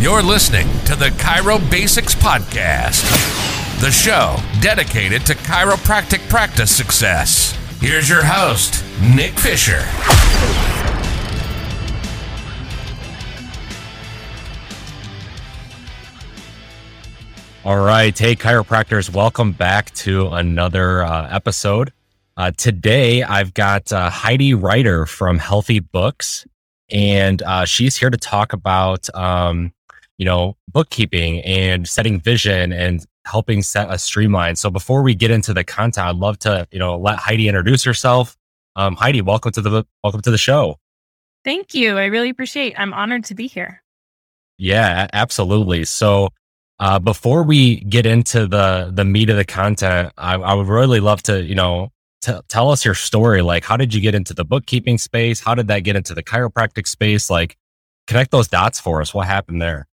You're listening to the Chiro Basix Podcast, the show dedicated to chiropractic practice success. Here's your host, Nick Fisher. All right. Hey, chiropractors, welcome back to another uh, episode. Uh, today, I've got uh, Heidi Reiter from Healthy Books, and uh, she's here to talk about, um, you know, bookkeeping and setting vision and helping set a streamline. So before we get into the content, I'd love to, you know, let Heidi introduce herself. Um, Heidi, welcome to the welcome to the show. Thank you. I really appreciate. I'm honored to be here. Yeah, absolutely. So uh, before we get into the the meat of the content, I, I would really love to, you know, t- tell us your story. Like, how did you get into the bookkeeping space? How did that get into the chiropractic space? Like, connect those dots for us. What happened there?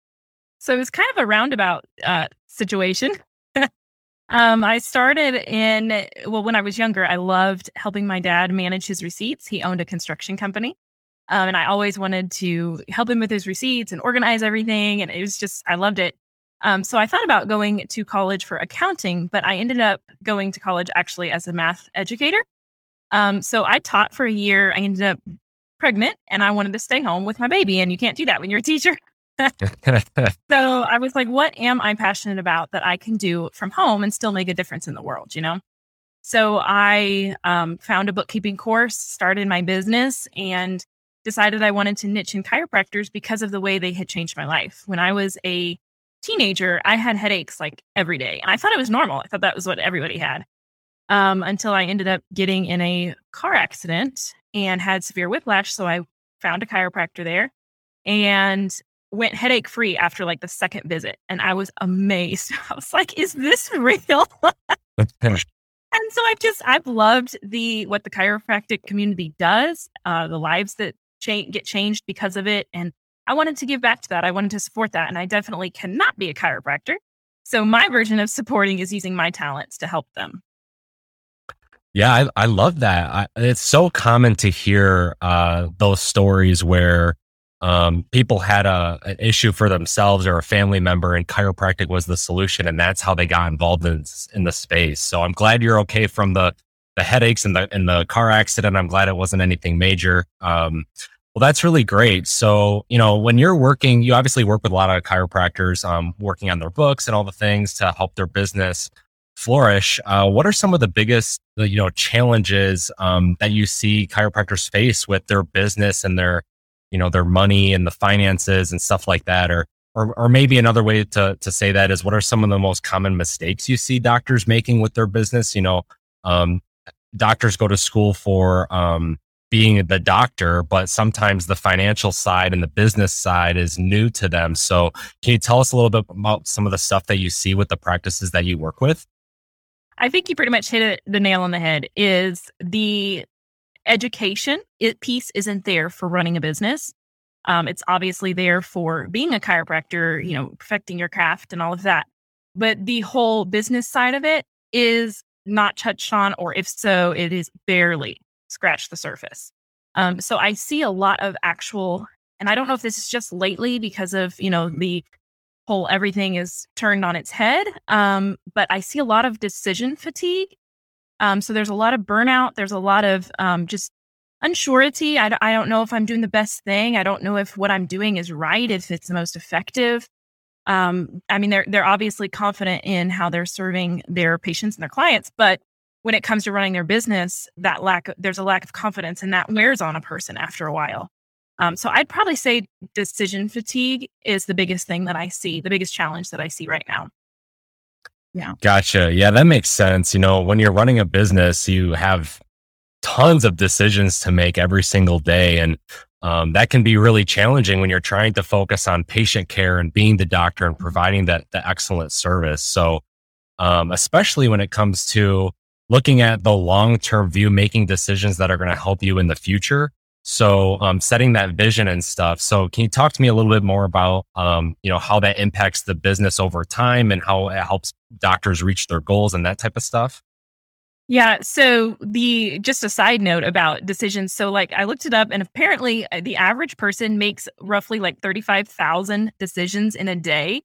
So it was kind of a roundabout uh, situation. um, I started in well when I was younger. I loved helping my dad manage his receipts. He owned a construction company. Um, and I always wanted to help him with his receipts and organize everything. And it was just, I loved it. Um, so I thought about going to college for accounting, but I ended up going to college actually as a math educator. Um, so I taught for a year. I ended up pregnant and I wanted to stay home with my baby. And you can't do that when you're a teacher. so I was like, what am I passionate about that I can do from home and still make a difference in the world, you know? So I um, found a bookkeeping course, started my business, and decided I wanted to niche in chiropractors because of the way they had changed my life. When I was a teenager, I had headaches like every day. And I thought it was normal. I thought that was what everybody had. Um, until I ended up getting in a car accident and had severe whiplash. So I found a chiropractor there and went headache free after like the second visit. And I was amazed. I was like, is this real? and so I've just, I've loved the, what the chiropractic community does, uh, the lives that cha- get changed because of it. And I wanted to give back to that. I wanted to support that. And I definitely cannot be a chiropractor. So my version of supporting is using my talents to help them. Yeah, I, I love that. I, it's so common to hear uh, those stories where um, people had a, an issue for themselves or a family member, and chiropractic was the solution, and that's how they got involved in, in the space. So I'm glad you're okay from the the headaches and the and the car accident. I'm glad it wasn't anything major. Um, well, that's really great. So, you know, when you're working, you obviously work with a lot of chiropractors, um, working on their books and all the things to help their business flourish. Uh, what are some of the biggest, you know, challenges um, that you see chiropractors face with their business and their, you know, their money and the finances and stuff like that? Or, or, or maybe another way to to say that is, what are some of the most common mistakes you see doctors making with their business? You know, um, doctors go to school for um, being the doctor, but sometimes the financial side and the business side is new to them. So, can you tell us a little bit about some of the stuff that you see with the practices that you work with? I think you pretty much hit it, the nail on the head. Is the education it, piece isn't there for running a business. Um, it's obviously there for being a chiropractor, you know, perfecting your craft and all of that. But the whole business side of it is not touched on, or if so, it is barely scratch the surface. Um, so I see a lot of actual, and I don't know if this is just lately because of, you know, the whole everything is turned on its head. Um, but I see a lot of decision fatigue. Um, so there's a lot of burnout. There's a lot of um, just unsurety. I don't know if I'm doing the best thing. I don't know if what I'm doing is right, if it's the most effective. Um, I mean, they're they're obviously confident in how they're serving their patients and their clients, but when it comes to running their business, that lack there's a lack of confidence and that wears on a person after a while. Um, so I'd probably say decision fatigue is the biggest thing that I see, the biggest challenge that I see right now. Yeah. Gotcha. Yeah, that makes sense. You know, when you're running a business, you have tons of decisions to make every single day. And um, that can be really challenging when you're trying to focus on patient care and being the doctor and providing that the excellent service. So, um, especially when it comes to looking at the long term view, making decisions that are going to help you in the future. So, um, setting that vision and stuff. So, can you talk to me a little bit more about, um, you know, how that impacts the business over time and how it helps doctors reach their goals and that type of stuff? Yeah. So the just a side note about decisions. So like I looked it up and apparently uh, the average person makes roughly like 35,000 decisions in a day.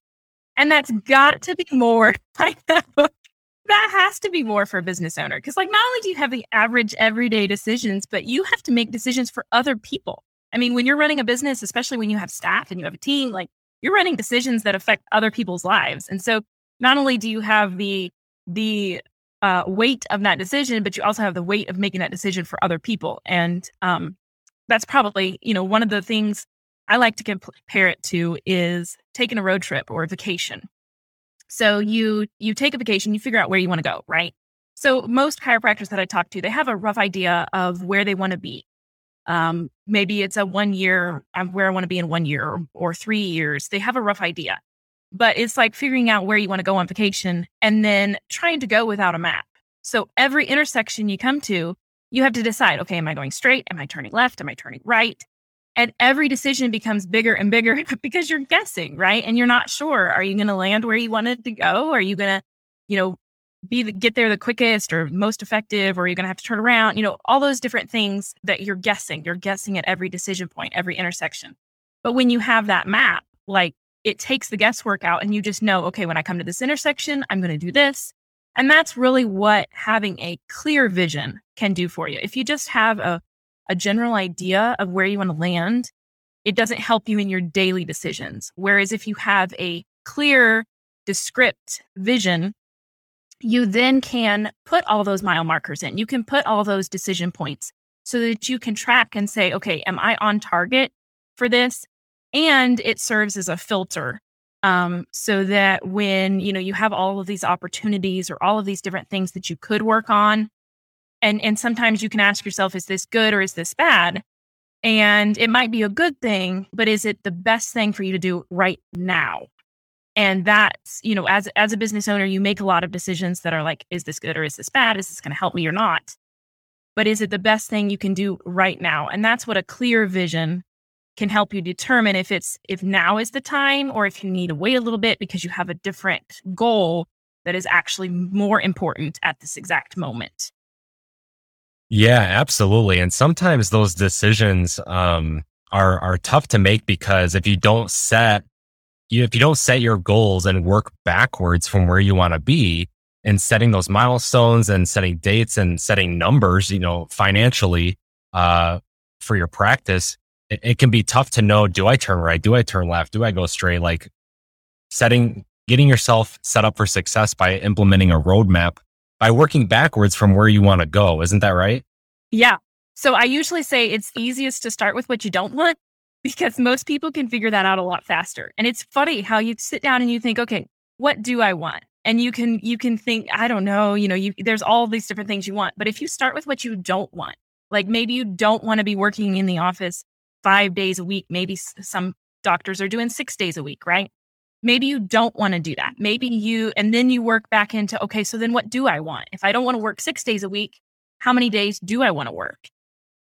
And that's got to be more. that has to be more for a business owner. Cause like not only do you have the average everyday decisions, but you have to make decisions for other people. I mean, when you're running a business, especially when you have staff and you have a team, like you're running decisions that affect other people's lives. And so not only do you have the the uh, weight of that decision, but you also have the weight of making that decision for other people. And um, that's probably, you know, one of the things I like to compare it to is taking a road trip or a vacation. So you you take a vacation, you figure out where you want to go, right? So most chiropractors that I talk to, they have a rough idea of where they want to be. Um, maybe it's a one year, um, where I want to be in one year or, or three years. They have a rough idea but it's like figuring out where you want to go on vacation and then trying to go without a map. So every intersection you come to, you have to decide, okay, am I going straight? Am I turning left? Am I turning right? And every decision becomes bigger and bigger because you're guessing, right? And you're not sure. Are you going to land where you wanted to go? Are you going to, you know, be the, get there the quickest or most effective or are you going to have to turn around you know all those different things that you're guessing you're guessing at every decision point every intersection but when you have that map like it takes the guesswork out and you just know, okay, when I come to this intersection, I'm going to do this. And that's really what having a clear vision can do for you. If you just have a, a general idea of where you want to land, it doesn't help you in your daily decisions. Whereas if you have a clear, descript vision, you then can put all those mile markers in. You can put all those decision points so that you can track and say, okay, am I on target for this? and it serves as a filter um, so that when you know you have all of these opportunities or all of these different things that you could work on and and sometimes you can ask yourself is this good or is this bad? And it might be a good thing but is it the best thing for you to do right now? And that's you know as as a business owner you make a lot of decisions that are like is this good or is this bad? Is this going to help me or not? But is it the best thing you can do right now? And that's what a clear vision can help you determine if it's if now is the time or if you need to wait a little bit because you have a different goal that is actually more important at this exact moment. Yeah, absolutely. And sometimes those decisions um, are are tough to make because if you don't set if you don't set your goals and work backwards from where you want to be and setting those milestones and setting dates and setting numbers, you know, financially uh, for your practice, it, it can be tough to know do I turn right? Do I turn left? Do I go straight? Like setting, getting yourself set up for success by implementing a roadmap by working backwards from where you want to go. Isn't that right? Yeah. So I usually say it's easiest to start with what you don't want because most people can figure that out a lot faster. And it's funny how you sit down and you think, okay, what do I want? And you can you can think, I don't know, you know, you there's all these different things you want. But if you start with what you don't want, like maybe you don't want to be working in the office five days a week. Maybe some doctors are doing six days a week, right? Maybe you don't want to do that. Maybe you, and then you work back into, okay, so then what do I want? If I don't want to work six days a week, how many days do I want to work?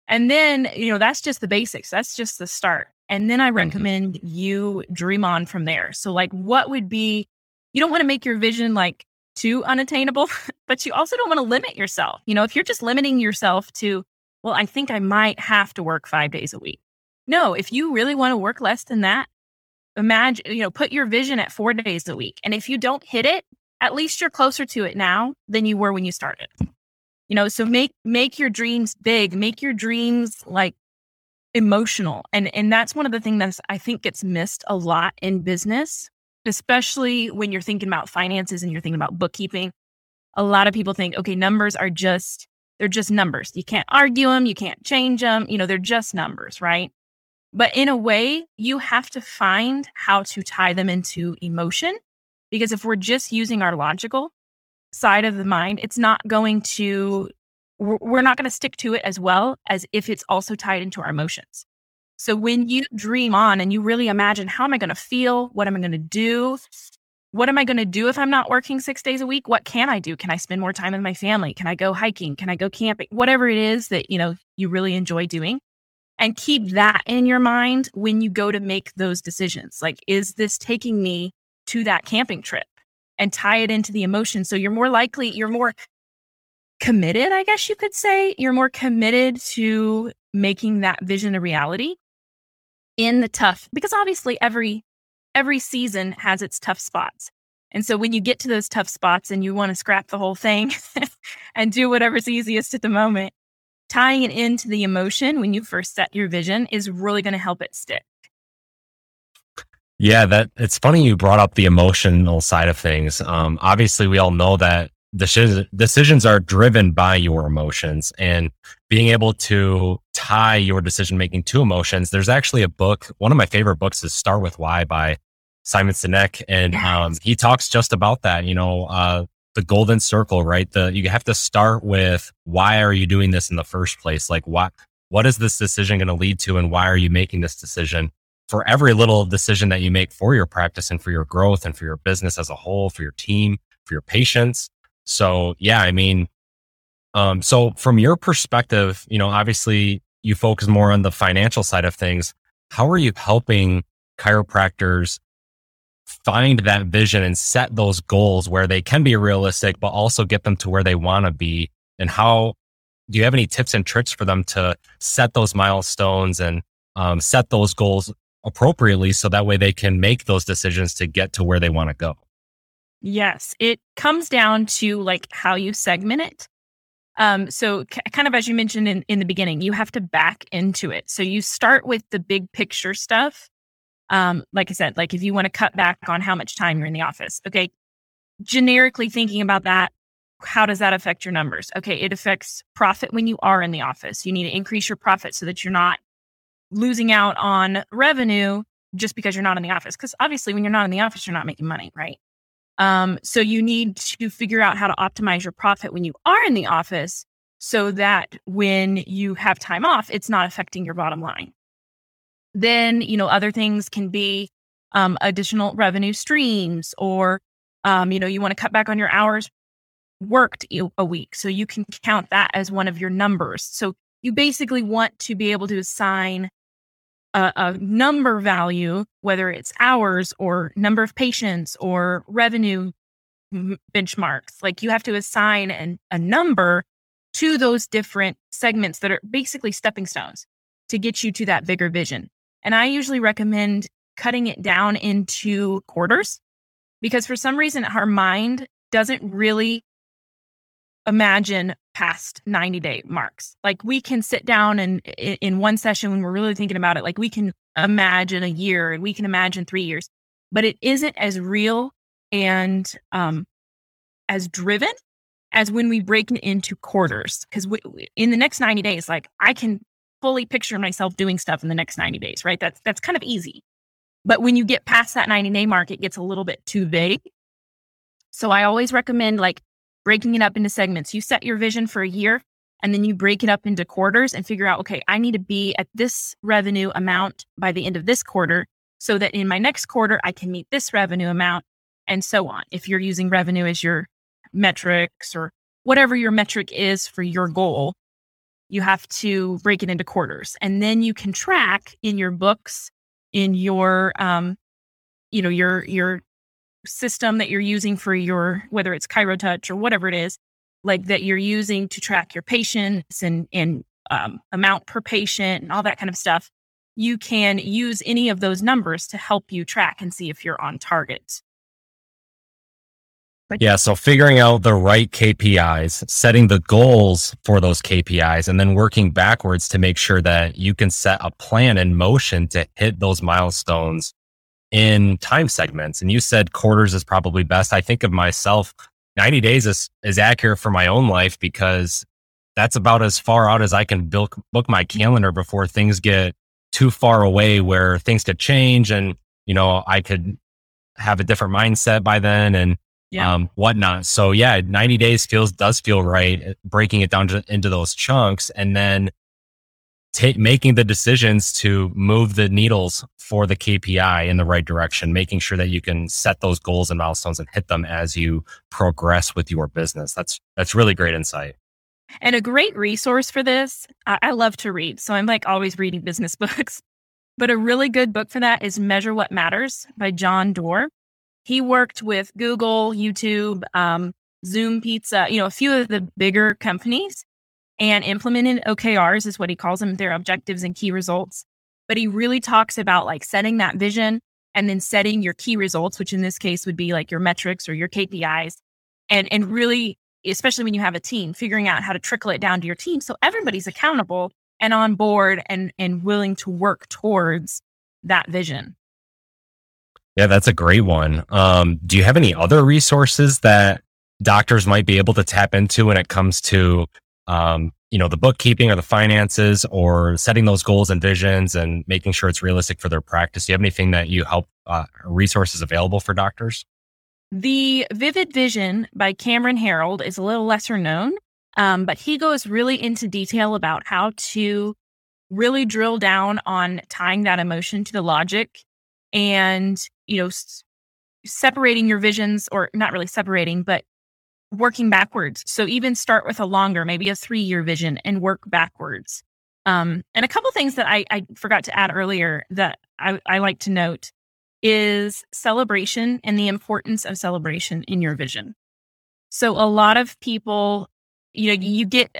And then, you know, that's just the basics. That's just the start. And then I mm-hmm. recommend you dream on from there. So, like, what would be, you don't want to make your vision like too unattainable, but you also don't want to limit yourself. You know, if you're just limiting yourself to, well, I think I might have to work five days a week. No, if you really want to work less than that, imagine, you know, put your vision at four days a week. And if you don't hit it, at least you're closer to it now than you were when you started. You know, so make make your dreams big, make your dreams like emotional. And and that's one of the things that I think gets missed a lot in business, especially when you're thinking about finances and you're thinking about bookkeeping. A lot of people think, okay, numbers are just they're just numbers. You can't argue them, you can't change them, you know, they're just numbers, right? But in a way, you have to find how to tie them into emotion. Because if we're just using our logical side of the mind, it's not going to, we're not going to stick to it as well as if it's also tied into our emotions. So when you dream on and you really imagine, how am I going to feel? What am I going to do? What am I going to do if I'm not working six days a week? What can I do? Can I spend more time with my family? Can I go hiking? Can I go camping? Whatever it is that, you know, you really enjoy doing and keep that in your mind when you go to make those decisions. Like, is this taking me to that camping trip? And tie it into the emotion. So you're more likely, you're more, committed, I guess you could say. You're more committed to making that vision a reality in the tough because obviously every every season has its tough spots. And so when you get to those tough spots and you want to scrap the whole thing and do whatever's easiest at the moment, tying it into the emotion when you first set your vision is really going to help it stick. Yeah, that it's funny you brought up the emotional side of things. Um, obviously, we all know that decisions decisions are driven by your emotions, and being able to tie your decision making to emotions. There's actually a book. One of my favorite books is "Start with Why" by Simon Sinek, and um, he talks just about that. You know, uh, the golden circle, right? The you have to start with why are you doing this in the first place? Like, what what is this decision going to lead to, and why are you making this decision? for every little decision that you make for your practice and for your growth and for your business as a whole, for your team, for your patients. So, yeah, I mean, um, so from your perspective, you know, obviously you focus more on the financial side of things. How are you helping chiropractors find that vision and set those goals where they can be realistic, but also get them to where they want to be? And how do you have any tips and tricks for them to set those milestones and um, set those goals appropriately so that way they can make those decisions to get to where they want to go. Yes, it comes down to like how you segment it. Um, so c- kind of as you mentioned in, in the beginning, you have to back into it. So you start with the big picture stuff. Um, like I said, like if you want to cut back on how much time you're in the office, okay, generically thinking about that, how does that affect your numbers? Okay, it affects profit when you are in the office. You need to increase your profit so that you're not losing out on revenue just because you're not in the office. Because obviously, when you're not in the office, you're not making money, right? Um, so you need to figure out how to optimize your profit when you are in the office so that when you have time off, it's not affecting your bottom line. Then, you know, other things can be um, additional revenue streams or, um, you know, you want to cut back on your hours worked a week. So you can count that as one of your numbers. So you basically want to be able to assign a, a number value, whether it's hours or number of patients or revenue benchmarks. Like you have to assign an, a number to those different segments that are basically stepping stones to get you to that bigger vision. And I usually recommend cutting it down into quarters because for some reason our mind doesn't really imagine past 90 day marks. Like we can sit down and in one session when we're really thinking about it, like we can imagine a year and we can imagine three years, but it isn't as real and um, as driven as when we break it into quarters. Because in the next 90 days, like I can fully picture myself doing stuff in the next 90 days, right? That's that's kind of easy. But when you get past that 90 day mark, it gets a little bit too vague. So I always recommend like breaking it up into segments. You set your vision for a year and then you break it up into quarters and figure out, okay, I need to be at this revenue amount by the end of this quarter so that in my next quarter, I can meet this revenue amount and so on. If you're using revenue as your metrics or whatever your metric is for your goal, you have to break it into quarters and then you can track in your books in your um you know your your system that you're using for your whether it's ChiroTouch or whatever it is, like that you're using to track your patients and and um, amount per patient and all that kind of stuff, you can use any of those numbers to help you track and see if you're on target. Yeah, so figuring out the right KPIs, setting the goals for those KPIs, and then working backwards to make sure that you can set a plan in motion to hit those milestones in time segments. And you said quarters is probably best. I think of myself, 90 days is, is accurate for my own life because that's about as far out as I can book, book my calendar before things get too far away where things could change and, you know, I could have a different mindset by then and yeah. um, whatnot. So yeah, 90 days feels, does feel right. Breaking it down to, into those chunks and then making the decisions to move the needles for the KPI in the right direction, making sure that you can set those goals and milestones and hit them as you progress with your business. That's that's really great insight. And a great resource for this, I, I love to read, so I'm like always reading business books. But a really good book for that is Measure What Matters by John Doerr. He worked with Google, YouTube, um, Zume Pizza, you know, a few of the bigger companies and implemented OKRs is what he calls them, their objectives and key results. But he really talks about like setting that vision and then setting your key results, which in this case would be like your metrics or your KPIs. And and really, especially when you have a team, figuring out how to trickle it down to your team so everybody's accountable and on board and and willing to work towards that vision. Yeah, that's a great one. Um, do you have any other resources that doctors might be able to tap into when it comes to um, you know the bookkeeping or the finances or setting those goals and visions and making sure it's realistic for their practice do you have anything that you help uh, resources available for doctors the vivid vision by cameron Herold is a little lesser known um, but he goes really into detail about how to really drill down on tying that emotion to the logic and you know s- separating your visions or not really separating but working backwards. So even start with a longer, maybe a three year vision and work backwards. Um, and a couple things that I, I, forgot to add earlier that I, I like to note is celebration and the importance of celebration in your vision. So a lot of people, you know, you get,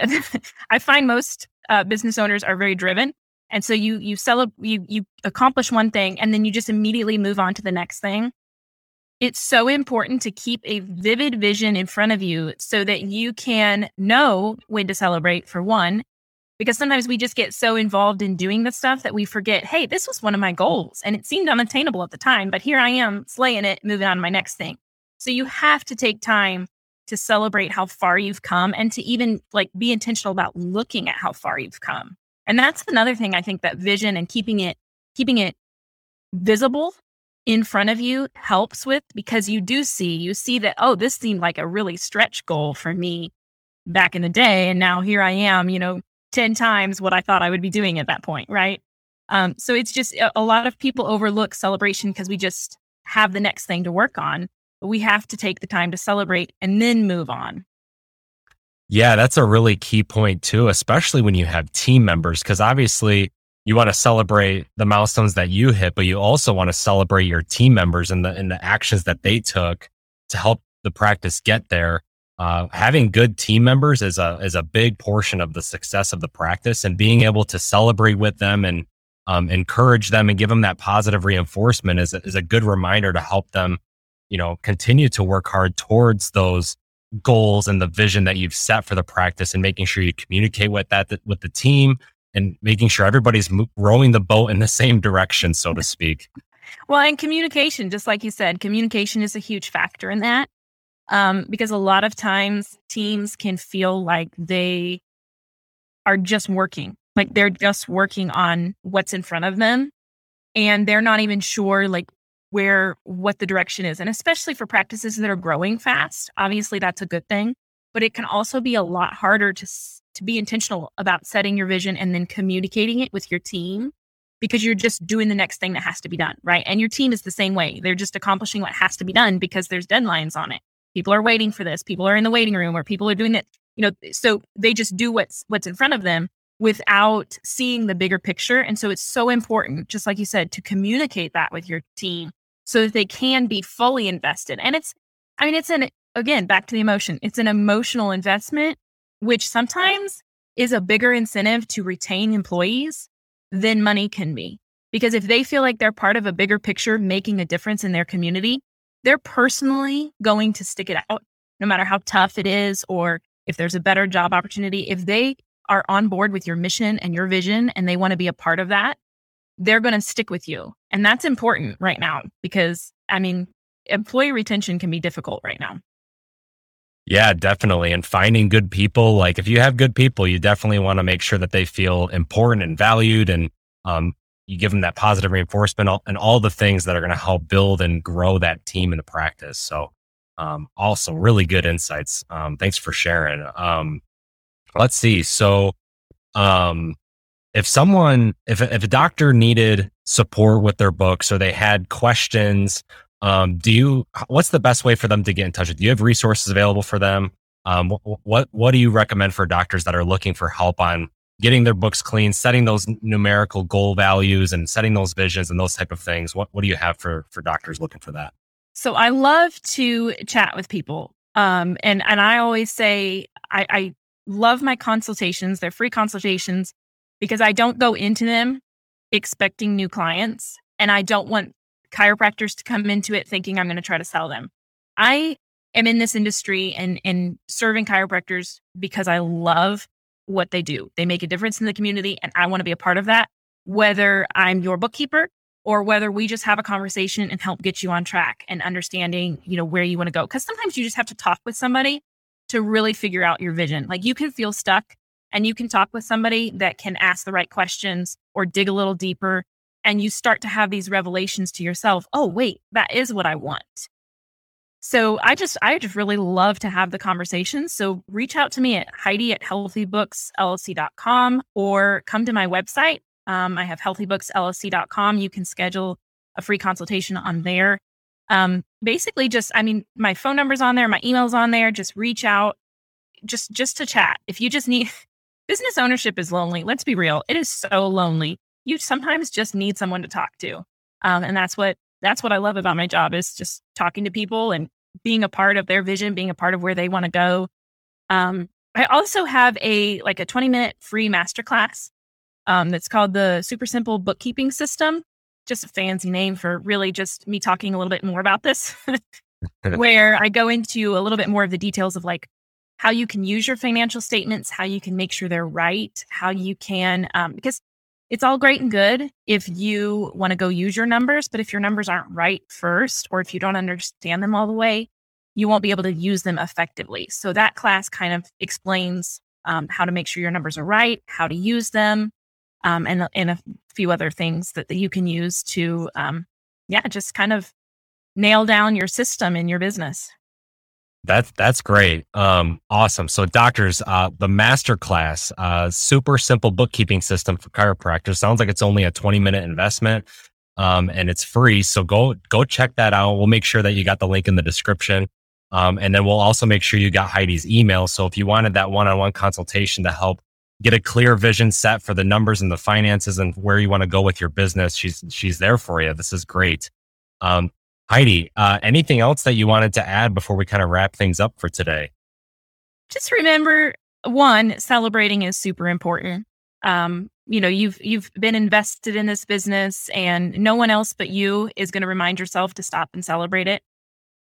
I find most uh, business owners are very driven. And so you, you celebrate, you, you accomplish one thing and then you just immediately move on to the next thing. It's so important to keep a vivid vision in front of you so that you can know when to celebrate for one because sometimes we just get so involved in doing the stuff that we forget hey this was one of my goals and it seemed unattainable at the time but here i am slaying it moving on to my next thing. So you have to take time to celebrate how far you've come and to even like be intentional about looking at how far you've come and that's another thing i think that vision and keeping it keeping it visible in front of you helps with because you do see, you see that, oh, this seemed like a really stretch goal for me back in the day. And now here I am, you know, 10 times what I thought I would be doing at that point. Right. Um, so it's just a, lot of people overlook celebration because we just have the next thing to work on. But we have to take the time to celebrate and then move on. Yeah, that's a really key point too, especially when you have team members, because obviously you want to celebrate the milestones that you hit, but you also want to celebrate your team members and the and the actions that they took to help the practice get there. Uh, having good team members is a is a big portion of the success of the practice, and being able to celebrate with them and um, encourage them and give them that positive reinforcement is a, is a good reminder to help them, you know, continue to work hard towards those goals and the vision that you've set for the practice, and making sure you communicate with that with the team and making sure everybody's rowing the boat in the same direction, so to speak. Well, and communication, just like you said, communication is a huge factor in that. Um, because a lot of times teams can feel like they are just working, like they're just working on what's in front of them. And they're not even sure, like, where, what the direction is. And especially for practices that are growing fast, obviously that's a good thing. But it can also be a lot harder to to be intentional about setting your vision and then communicating it with your team because you're just doing the next thing that has to be done, right? And your team is the same way. They're just accomplishing what has to be done because there's deadlines on it. People are waiting for this. People are in the waiting room or people are doing it, you know, so they just do what's what's in front of them without seeing the bigger picture. And so it's so important, just like you said, to communicate that with your team so that they can be fully invested. And it's I mean, it's an again, back to the emotion. It's an emotional investment which sometimes is a bigger incentive to retain employees than money can be. Because if they feel like they're part of a bigger picture, making a difference in their community, they're personally going to stick it out, no matter how tough it is, or if there's a better job opportunity. If they are on board with your mission and your vision and they want to be a part of that, they're going to stick with you. And that's important right now because, I mean, employee retention can be difficult right now. Yeah, definitely. And finding good people, like if you have good people, you definitely want to make sure that they feel important and valued and um, you give them that positive reinforcement and all the things that are going to help build and grow that team in the practice. So, um, also really good insights. Um, thanks for sharing. Um, let's see. So, um, if someone, if, if a doctor needed support with their books or they had questions um, do you? What's the best way for them to get in touch with you? Do you have resources available for them? Um, what what do you recommend for doctors that are looking for help on getting their books clean, setting those numerical goal values, and setting those visions and those type of things? What what do you have for for doctors looking for that? So I love to chat with people Um, and and I always say I, I love my consultations. They're free consultations because I don't go into them expecting new clients, and I don't want chiropractors to come into it thinking I'm going to try to sell them. I am in this industry and and serving chiropractors because I love what they do. They make a difference in the community, and I want to be a part of that. Whether I'm your bookkeeper or whether we just have a conversation and help get you on track and understanding, you know, where you want to go. Because sometimes you just have to talk with somebody to really figure out your vision. Like you can feel stuck and you can talk with somebody that can ask the right questions or dig a little deeper. And you start to have these revelations to yourself. Oh, wait, that is what I want. So I just, I just really love to have the conversation. So reach out to me at Heidi at healthybooksllc.com or come to my website, um, I have healthybooksllc.com. You can schedule a free consultation on there. Um, basically, just I mean, my phone number's on there, my email's on there. Just reach out, just just to chat. If you just need business ownership is lonely. Let's be real; it is so lonely. You sometimes just need someone to talk to, um, and that's what that's what I love about my job is just talking to people and being a part of their vision, being a part of where they want to go. Um, I also have a like a 20 minute free masterclass um, that's called the Super Simple Bookkeeping System. Just a fancy name for really just me talking a little bit more about this, where I go into a little bit more of the details of like how you can use your financial statements, how you can make sure they're right, how you can, um, because it's all great and good if you want to go use your numbers, but if your numbers aren't right first, or if you don't understand them all the way, you won't be able to use them effectively. So that class kind of explains um, how to make sure your numbers are right, how to use them, um, and and a few other things that, that you can use to um, yeah just kind of nail down your system in your business. That's that's great. Um, awesome. So doctors uh, the master class uh, super simple bookkeeping system for chiropractors. Sounds like it's only a 20 minute investment um, and it's free. So go go check that out. We'll make sure that you got the link in the description. Um, and then we'll also make sure you got heidi's email. So if you wanted that one-on-one consultation to help get a clear vision set for the numbers and the finances and where you want to go with your business, she's she's there for you. This is great. Um, Heidi, uh, anything else that you wanted to add before we kind of wrap things up for today? Just remember, one, celebrating is super important. Um, you know, you've you've been invested in this business, and no one else but you is going to remind yourself to stop and celebrate it.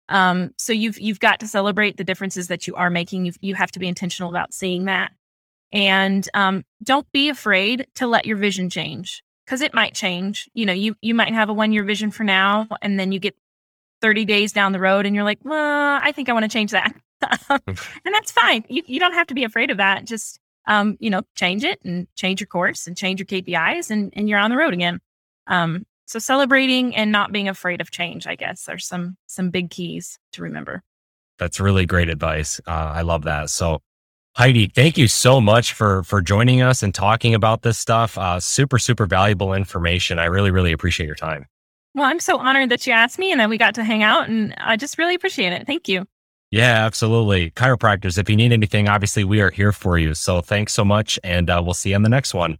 Um, so you've you've got to celebrate the differences that you are making. you you have to be intentional about seeing that. And um, don't be afraid to let your vision change because it might change. You know, you you might have a one year vision for now, and then you get 30 days down the road, and you're like, well, I think I want to change that. and that's fine. You, you don't have to be afraid of that. Just, um, you know, change it and change your course and change your KPIs, and, and you're on the road again. Um, so celebrating and not being afraid of change, I guess, are some some big keys to remember. That's really great advice. Uh, I love that. So Heidi, thank you so much for for joining us and talking about this stuff. Uh, super, super valuable information. I really, really appreciate your time. Well, I'm so honored that you asked me and that we got to hang out, and I just really appreciate it. Thank you. Yeah, absolutely. Chiropractors, if you need anything, obviously we are here for you. So thanks so much, and uh, we'll see you on the next one.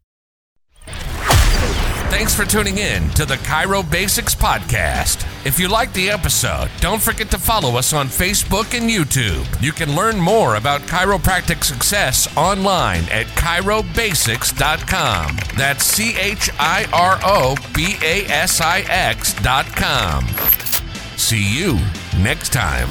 Thanks for tuning in to the Chiro Basix Podcast. If you like the episode, don't forget to follow us on Facebook and YouTube. You can learn more about chiropractic success online at chirobasix.com. That's C H I R O B A S I X.com. See you next time.